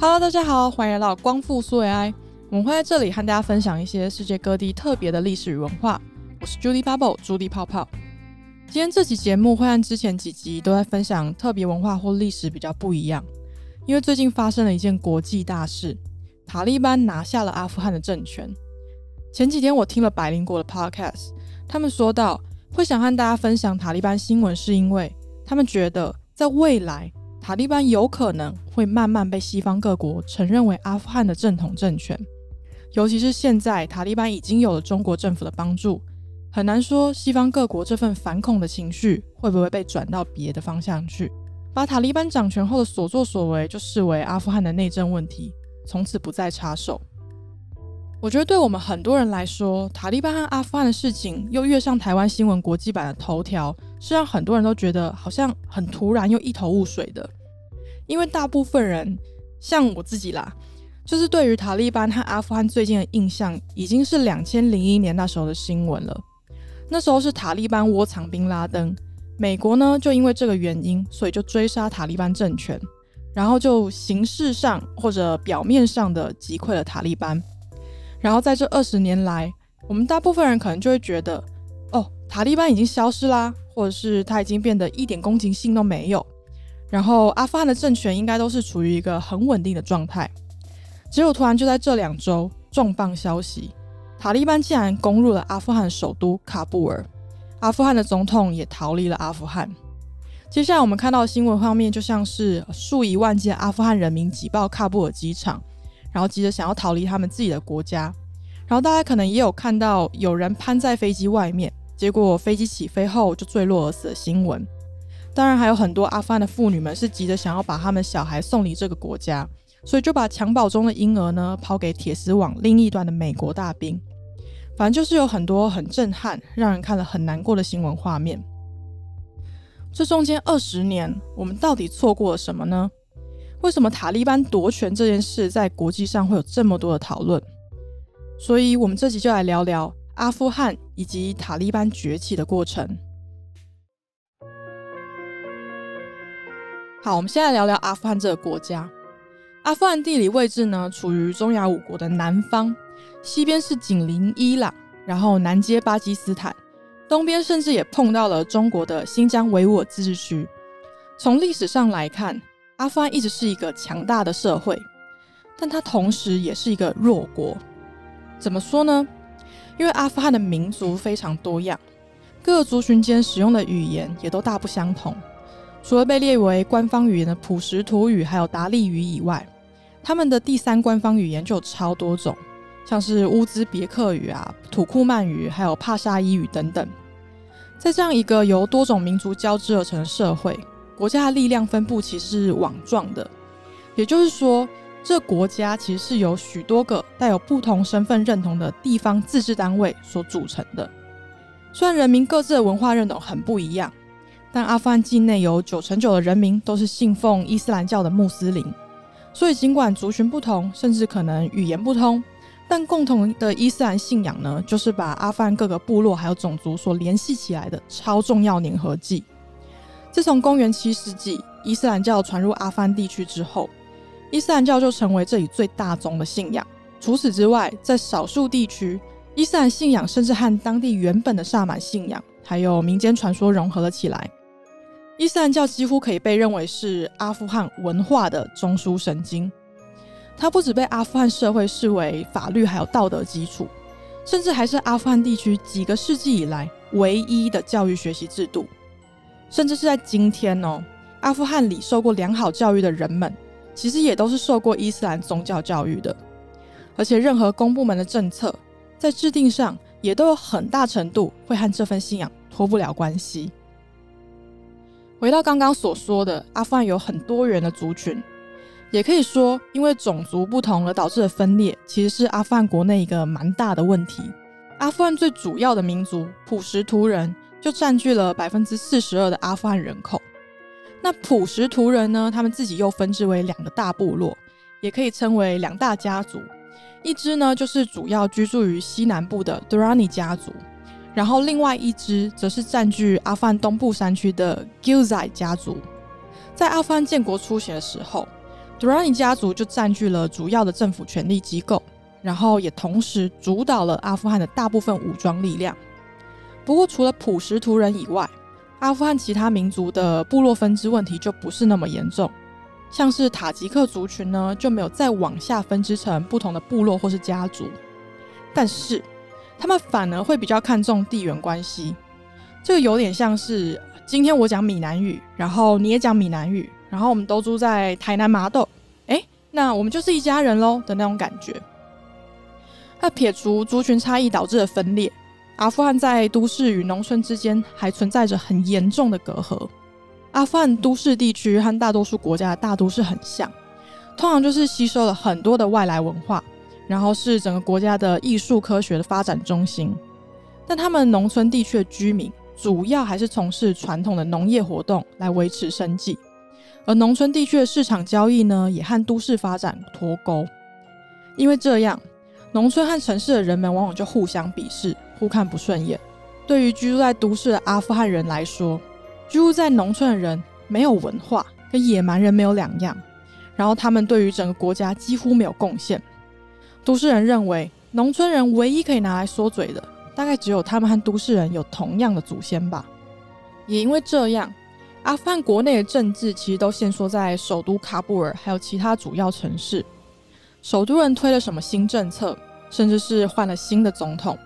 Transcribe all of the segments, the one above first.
Hello，大家好，欢迎来到光复苏维埃。我们会在这里和大家分享一些世界各地特别的历史与文化。我是 Judy Bubble，朱莉泡泡。今天这期节目会和之前几集都在分享特别文化或历史比较不一样，因为最近发生了一件国际大事，塔利班拿下了阿富汗的政权。前几天我听了百灵国的 Podcast，他们说到会想和大家分享塔利班新闻，是因为他们觉得在未来。塔利班有可能会慢慢被西方各国承认为阿富汗的正统政权，尤其是现在塔利班已经有了中国政府的帮助，很难说西方各国这份反恐的情绪会不会被转到别的方向去，把塔利班掌权后的所作所为就视为阿富汗的内政问题，从此不再插手。我觉得对我们很多人来说，塔利班和阿富汗的事情又跃上台湾新闻国际版的头条，是让很多人都觉得好像很突然又一头雾水的。因为大部分人像我自己啦，就是对于塔利班和阿富汗最近的印象，已经是两千零一年那时候的新闻了。那时候是塔利班窝藏宾拉登，美国呢就因为这个原因，所以就追杀塔利班政权，然后就形式上或者表面上的击溃了塔利班。然后在这二十年来，我们大部分人可能就会觉得，哦，塔利班已经消失啦，或者是他已经变得一点攻击性都没有。然后阿富汗的政权应该都是处于一个很稳定的状态，结果突然就在这两周重磅消息，塔利班竟然攻入了阿富汗首都喀布尔，阿富汗的总统也逃离了阿富汗。接下来我们看到的新闻画面就像是数以万计的阿富汗人民挤爆喀布尔机场，然后急着想要逃离他们自己的国家。然后大家可能也有看到有人攀在飞机外面，结果飞机起飞后就坠落而死的新闻。当然，还有很多阿富汗的妇女们是急着想要把他们小孩送离这个国家，所以就把襁褓中的婴儿呢抛给铁丝网另一端的美国大兵。反正就是有很多很震撼、让人看了很难过的新闻画面。这中间二十年，我们到底错过了什么呢？为什么塔利班夺权这件事在国际上会有这么多的讨论？所以，我们这集就来聊聊阿富汗以及塔利班崛起的过程。好，我们现在聊聊阿富汗这个国家。阿富汗地理位置呢，处于中亚五国的南方，西边是紧邻伊朗，然后南接巴基斯坦，东边甚至也碰到了中国的新疆维吾尔自治区。从历史上来看，阿富汗一直是一个强大的社会，但它同时也是一个弱国。怎么说呢？因为阿富汗的民族非常多样，各族群间使用的语言也都大不相同。除了被列为官方语言的普什图语还有达利语以外，他们的第三官方语言就有超多种，像是乌兹别克语啊、土库曼语，还有帕沙伊语等等。在这样一个由多种民族交织而成的社会，国家的力量分布其实是网状的，也就是说，这国家其实是由许多个带有不同身份认同的地方自治单位所组成的。虽然人民各自的文化认同很不一样。但阿富汗境内有九成九的人民都是信奉伊斯兰教的穆斯林，所以尽管族群不同，甚至可能语言不通，但共同的伊斯兰信仰呢，就是把阿富汗各个部落还有种族所联系起来的超重要粘合剂。自从公元七世纪伊斯兰教传入阿富汗地区之后，伊斯兰教就成为这里最大宗的信仰。除此之外，在少数地区，伊斯兰信仰甚至和当地原本的萨满信仰还有民间传说融合了起来。伊斯兰教几乎可以被认为是阿富汗文化的中枢神经，它不只被阿富汗社会视为法律还有道德基础，甚至还是阿富汗地区几个世纪以来唯一的教育学习制度。甚至是在今天哦，阿富汗里受过良好教育的人们，其实也都是受过伊斯兰宗教教育的。而且，任何公部门的政策在制定上，也都有很大程度会和这份信仰脱不了关系。回到刚刚所说的，阿富汗有很多元的族群，也可以说，因为种族不同而导致的分裂，其实是阿富汗国内一个蛮大的问题。阿富汗最主要的民族普什图人就占据了百分之四十二的阿富汗人口。那普什图人呢，他们自己又分支为两个大部落，也可以称为两大家族。一支呢，就是主要居住于西南部的 Durrani 家族。然后，另外一支则是占据阿富汗东部山区的 Gilzai 家族。在阿富汗建国初期的时候杜拉尼家族就占据了主要的政府权力机构，然后也同时主导了阿富汗的大部分武装力量。不过，除了普什图人以外，阿富汗其他民族的部落分支问题就不是那么严重。像是塔吉克族群呢，就没有再往下分支成不同的部落或是家族，但是他们反而会比较看重地缘关系。这个有点像是今天我讲闽南语，然后你也讲闽南语，然后我们都住在台南麻豆，哎，那我们就是一家人喽的那种感觉。那撇除族群差异导致的分裂，阿富汗在都市与农村之间还存在着很严重的隔阂。阿富汗都市地区和大多数国家的大都市很像，通常就是吸收了很多的外来文化，然后是整个国家的艺术科学的发展中心。但他们农村地区的居民主要还是从事传统的农业活动来维持生计，而农村地区的市场交易呢，也和都市发展脱钩。因为这样，农村和城市的人们往往就互相鄙视，互看不顺眼。对于居住在都市的阿富汗人来说，居住在农村的人没有文化，跟野蛮人没有两样。然后他们对于整个国家几乎没有贡献。都市人认为，农村人唯一可以拿来说嘴的，大概只有他们和都市人有同样的祖先吧。也因为这样，阿富汗国内的政治其实都限缩在首都喀布尔，还有其他主要城市。首都人推了什么新政策，甚至是换了新的总统，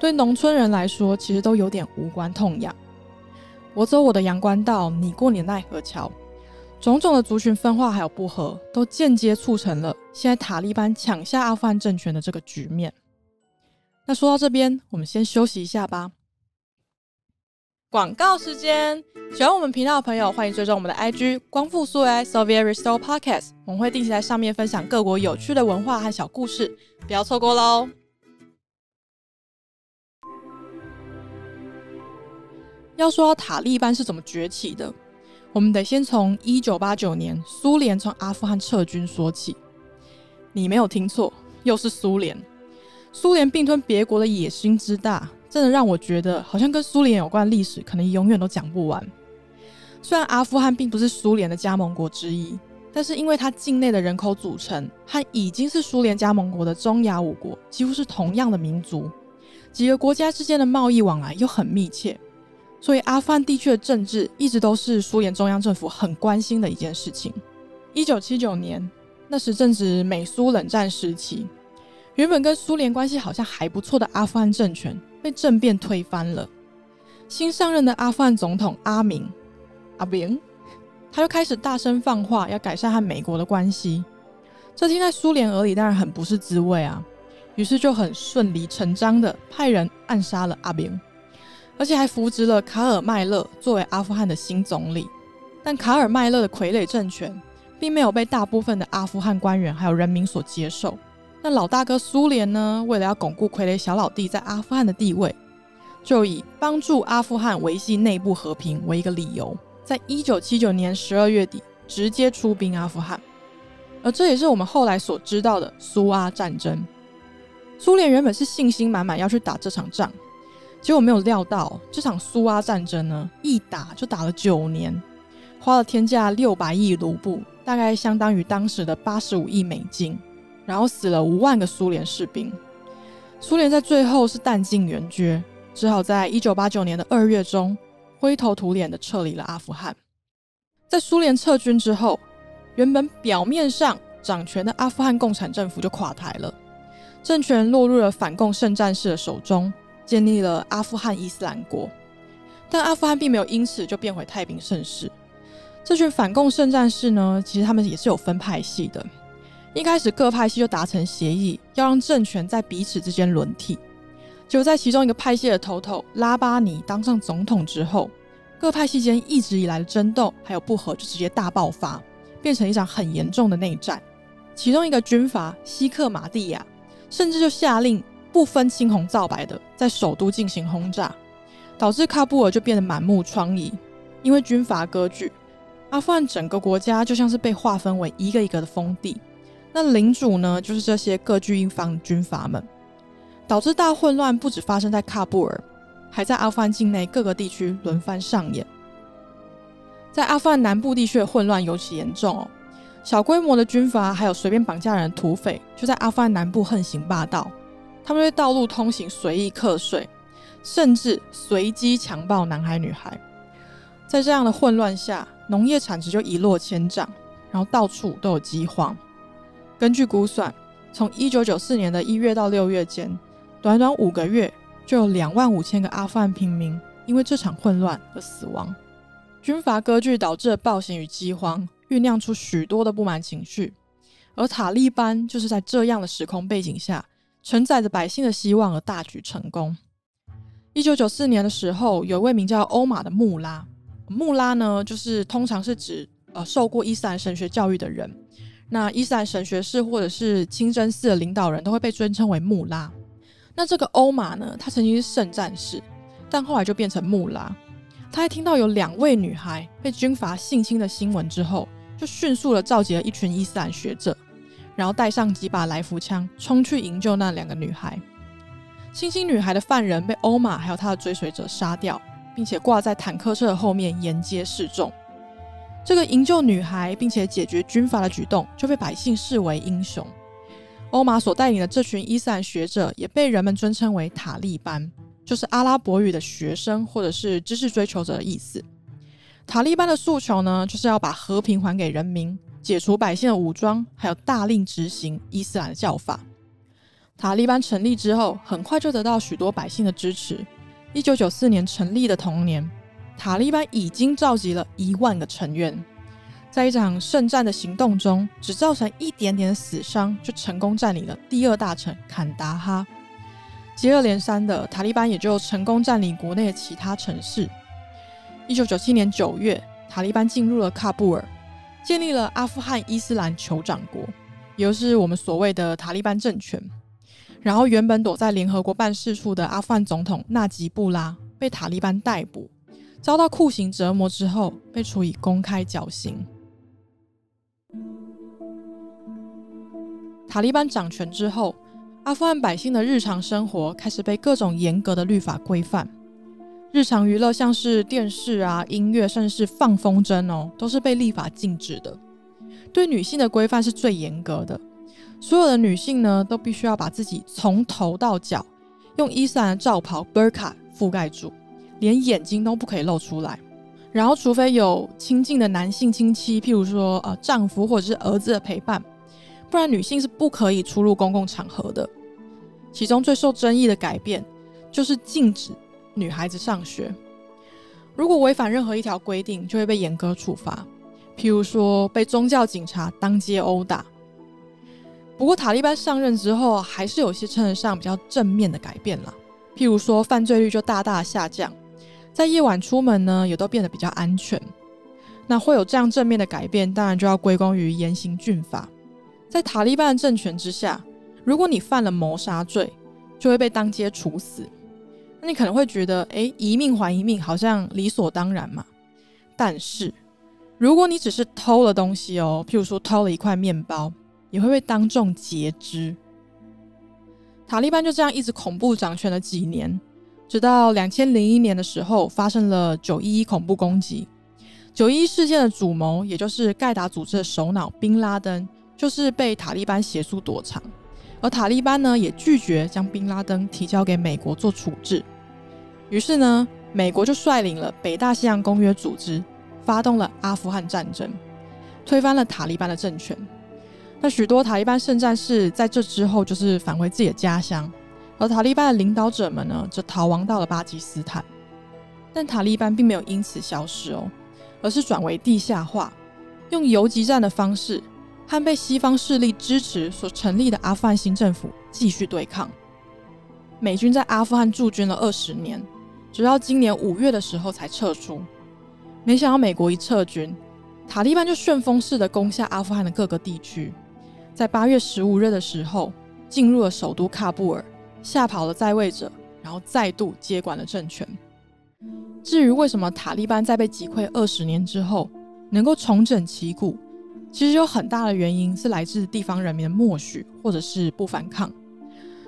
对农村人来说，其实都有点无关痛痒。我走我的阳关道，你过你的奈何桥，种种的族群分化还有不和，都间接促成了现在塔利班抢下阿富汗政权的这个局面。那说到这边，我们先休息一下吧。广告时间，喜欢我们频道的朋友，欢迎追踪我们的 IG 光复苏维 Soviet Restore Podcast，我们会定期在上面分享各国有趣的文化和小故事，不要错过喽。要说塔利班是怎么崛起的，我们得先从一九八九年苏联从阿富汗撤军说起。你没有听错，又是苏联。苏联并吞别国的野心之大，真的让我觉得好像跟苏联有关的历史可能永远都讲不完。虽然阿富汗并不是苏联的加盟国之一，但是因为它境内的人口组成和已经是苏联加盟国的中亚五国几乎是同样的民族，几个国家之间的贸易往来又很密切。所以，阿富汗地区的政治一直都是苏联中央政府很关心的一件事情。一九七九年，那时正值美苏冷战时期，原本跟苏联关系好像还不错的阿富汗政权被政变推翻了。新上任的阿富汗总统阿明阿明，他就开始大声放话，要改善和美国的关系。这听在苏联耳里当然很不是滋味啊，于是就很顺理成章的派人暗杀了阿明。而且还扶植了卡尔麦勒作为阿富汗的新总理，但卡尔麦勒的傀儡政权并没有被大部分的阿富汗官员还有人民所接受。那老大哥苏联呢？为了要巩固傀儡小老弟在阿富汗的地位，就以帮助阿富汗维系内部和平为一个理由，在一九七九年十二月底直接出兵阿富汗。而这也是我们后来所知道的苏阿战争。苏联原本是信心满满要去打这场仗。结果没有料到，这场苏阿战争呢，一打就打了九年，花了天价六百亿卢布，大概相当于当时的八十五亿美金，然后死了五万个苏联士兵。苏联在最后是弹尽援绝，只好在一九八九年的二月中，灰头土脸的撤离了阿富汗。在苏联撤军之后，原本表面上掌权的阿富汗共产政府就垮台了，政权落入了反共圣战士的手中。建立了阿富汗伊斯兰国，但阿富汗并没有因此就变回太平盛世。这群反共圣战士呢，其实他们也是有分派系的。一开始各派系就达成协议，要让政权在彼此之间轮替。就在其中一个派系的头头拉巴尼当上总统之后，各派系间一直以来的争斗还有不和就直接大爆发，变成一场很严重的内战。其中一个军阀西克马蒂亚甚至就下令。不分青红皂白的在首都进行轰炸，导致喀布尔就变得满目疮痍。因为军阀割据，阿富汗整个国家就像是被划分为一个一个的封地。那领主呢，就是这些各据一方的军阀们，导致大混乱不止发生在喀布尔，还在阿富汗境内各个地区轮番上演。在阿富汗南部地区的混乱尤其严重哦，小规模的军阀还有随便绑架人的土匪，就在阿富汗南部横行霸道。他们对道路通行随意课税，甚至随机强暴男孩女孩。在这样的混乱下，农业产值就一落千丈，然后到处都有饥荒。根据估算，从一九九四年的一月到六月间，短短五个月就有两万五千个阿富汗平民因为这场混乱而死亡。军阀割据导致的暴行与饥荒，酝酿出许多的不满情绪，而塔利班就是在这样的时空背景下，承载着百姓的希望而大举成功。一九九四年的时候，有位名叫欧玛的穆拉。穆拉呢，就是通常是指呃受过伊斯兰神学教育的人。那伊斯兰神学士或者是清真寺的领导人都会被尊称为穆拉。那这个欧玛呢，他曾经是圣战士，但后来就变成穆拉。他在听到有两位女孩被军阀性侵的新闻之后，就迅速的召集了一群伊斯兰学者，然后带上几把来福枪，冲去营救那两个女孩。星星女孩的犯人被欧玛还有他的追随者杀掉。并且挂在坦克车的后面沿街示众。这个营救女孩并且解决军阀的举动就被百姓视为英雄。欧玛所带领的这群伊斯兰学者也被人们尊称为塔利班，就是阿拉伯语的学生或者是知识追求者的意思。塔利班的诉求呢，就是要把和平还给人民，解除百姓的武装，还有大令执行伊斯兰教法。塔利班成立之后，很快就得到许多百姓的支持。一九九四年成立的同年，塔利班已经召集了一万个成员，在一场圣战的行动中，只造成一点点死伤，就成功占领了第二大城坎达哈。接二连三的，塔利班也就成功占领国内的其他城市。一九九七年九月，塔利班进入了喀布尔，建立了阿富汗伊斯兰酋长国，也就是我们所谓的塔利班政权。然后，原本躲在联合国办事处的阿富汗总统纳吉布拉被塔利班逮捕，遭到酷刑折磨之后，被处以公开绞刑。塔利班掌权之后，阿富汗百姓的日常生活开始被各种严格的律法规范，日常娱乐像是电视啊、音乐，甚至是放风筝哦，都是被立法禁止的。对女性的规范是最严格的。所有的女性呢，都必须要把自己从头到脚用伊斯兰的罩袍 burqa 覆盖住，连眼睛都不可以露出来。然后，除非有亲近的男性亲戚，譬如说呃丈夫或者是儿子的陪伴，不然女性是不可以出入公共场合的。其中最受争议的改变就是禁止女孩子上学，如果违反任何一条规定，就会被严格处罚，譬如说被宗教警察当街殴打。不过，塔利班上任之后，还是有些称得上比较正面的改变了。譬如说，犯罪率就大大下降，在夜晚出门呢，也都变得比较安全。那会有这样正面的改变，当然就要归功于严刑峻法。在塔利班的政权之下，如果你犯了谋杀罪，就会被当街处死。那你可能会觉得，哎，一命还一命，好像理所当然嘛。但是，如果你只是偷了东西哦，譬如说偷了一块面包。也会被当众截肢。塔利班就这样一直恐怖掌权了几年，直到两千零一年的时候发生了九一一恐怖攻击。九一一事件的主谋，也就是盖达组织的首脑宾拉登，就是被塔利班协助躲藏。而塔利班呢，也拒绝将宾拉登提交给美国做处置。于是呢，美国就率领了北大西洋公约组织，发动了阿富汗战争，推翻了塔利班的政权。那许多塔利班圣战士在这之后就是返回自己的家乡，而塔利班的领导者们呢，则逃亡到了巴基斯坦。但塔利班并没有因此消失哦，而是转为地下化，用游击战的方式和被西方势力支持所成立的阿富汗新政府继续对抗。美军在阿富汗驻军了二十年，直到今年五月的时候才撤出。没想到美国一撤军，塔利班就旋风式的攻下阿富汗的各个地区。在八月十五日的时候，进入了首都喀布尔，吓跑了在位者，然后再度接管了政权。至于为什么塔利班在被击溃二十年之后能够重整旗鼓，其实有很大的原因是来自地方人民的默许或者是不反抗。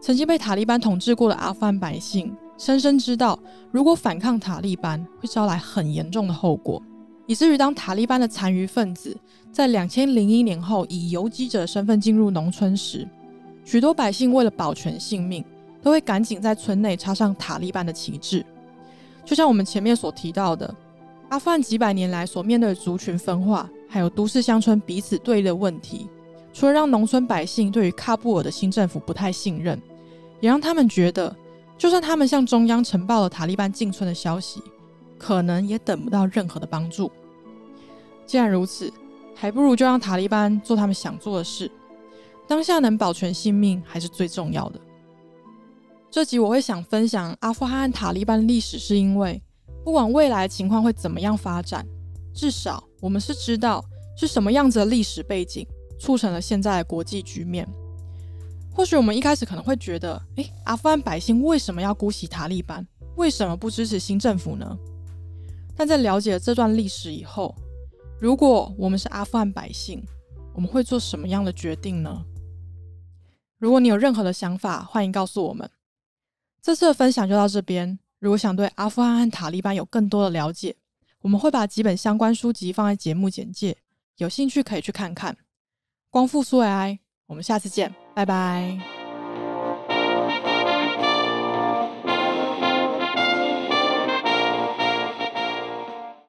曾经被塔利班统治过的阿富汗百姓深深知道，如果反抗塔利班会招来很严重的后果。以至于当塔利班的残余分子在两千零一年后以游击者身份进入农村时，许多百姓为了保全性命，都会赶紧在村内插上塔利班的旗帜。就像我们前面所提到的，阿富汗几百年来所面对的族群分化，还有都市乡村彼此对立的问题，除了让农村百姓对于喀布尔的新政府不太信任，也让他们觉得，就算他们向中央呈报了塔利班进村的消息，可能也等不到任何的帮助。既然如此，还不如就让塔利班做他们想做的事。当下能保全性命还是最重要的。这集我会想分享阿富汗塔利班历史，是因为不管未来情况会怎么样发展，至少我们是知道是什么样子的历史背景促成了现在的国际局面。或许我们一开始可能会觉得，诶，阿富汗百姓为什么要姑息塔利班？为什么不支持新政府呢？但在了解这段历史以后，如果我们是阿富汗百姓，我们会做什么样的决定呢？如果你有任何的想法，欢迎告诉我们。这次的分享就到这边。如果想对阿富汗和塔利班有更多的了解，我们会把几本相关书籍放在节目简介，有兴趣可以去看看。光复苏维埃，我们下次见，拜拜。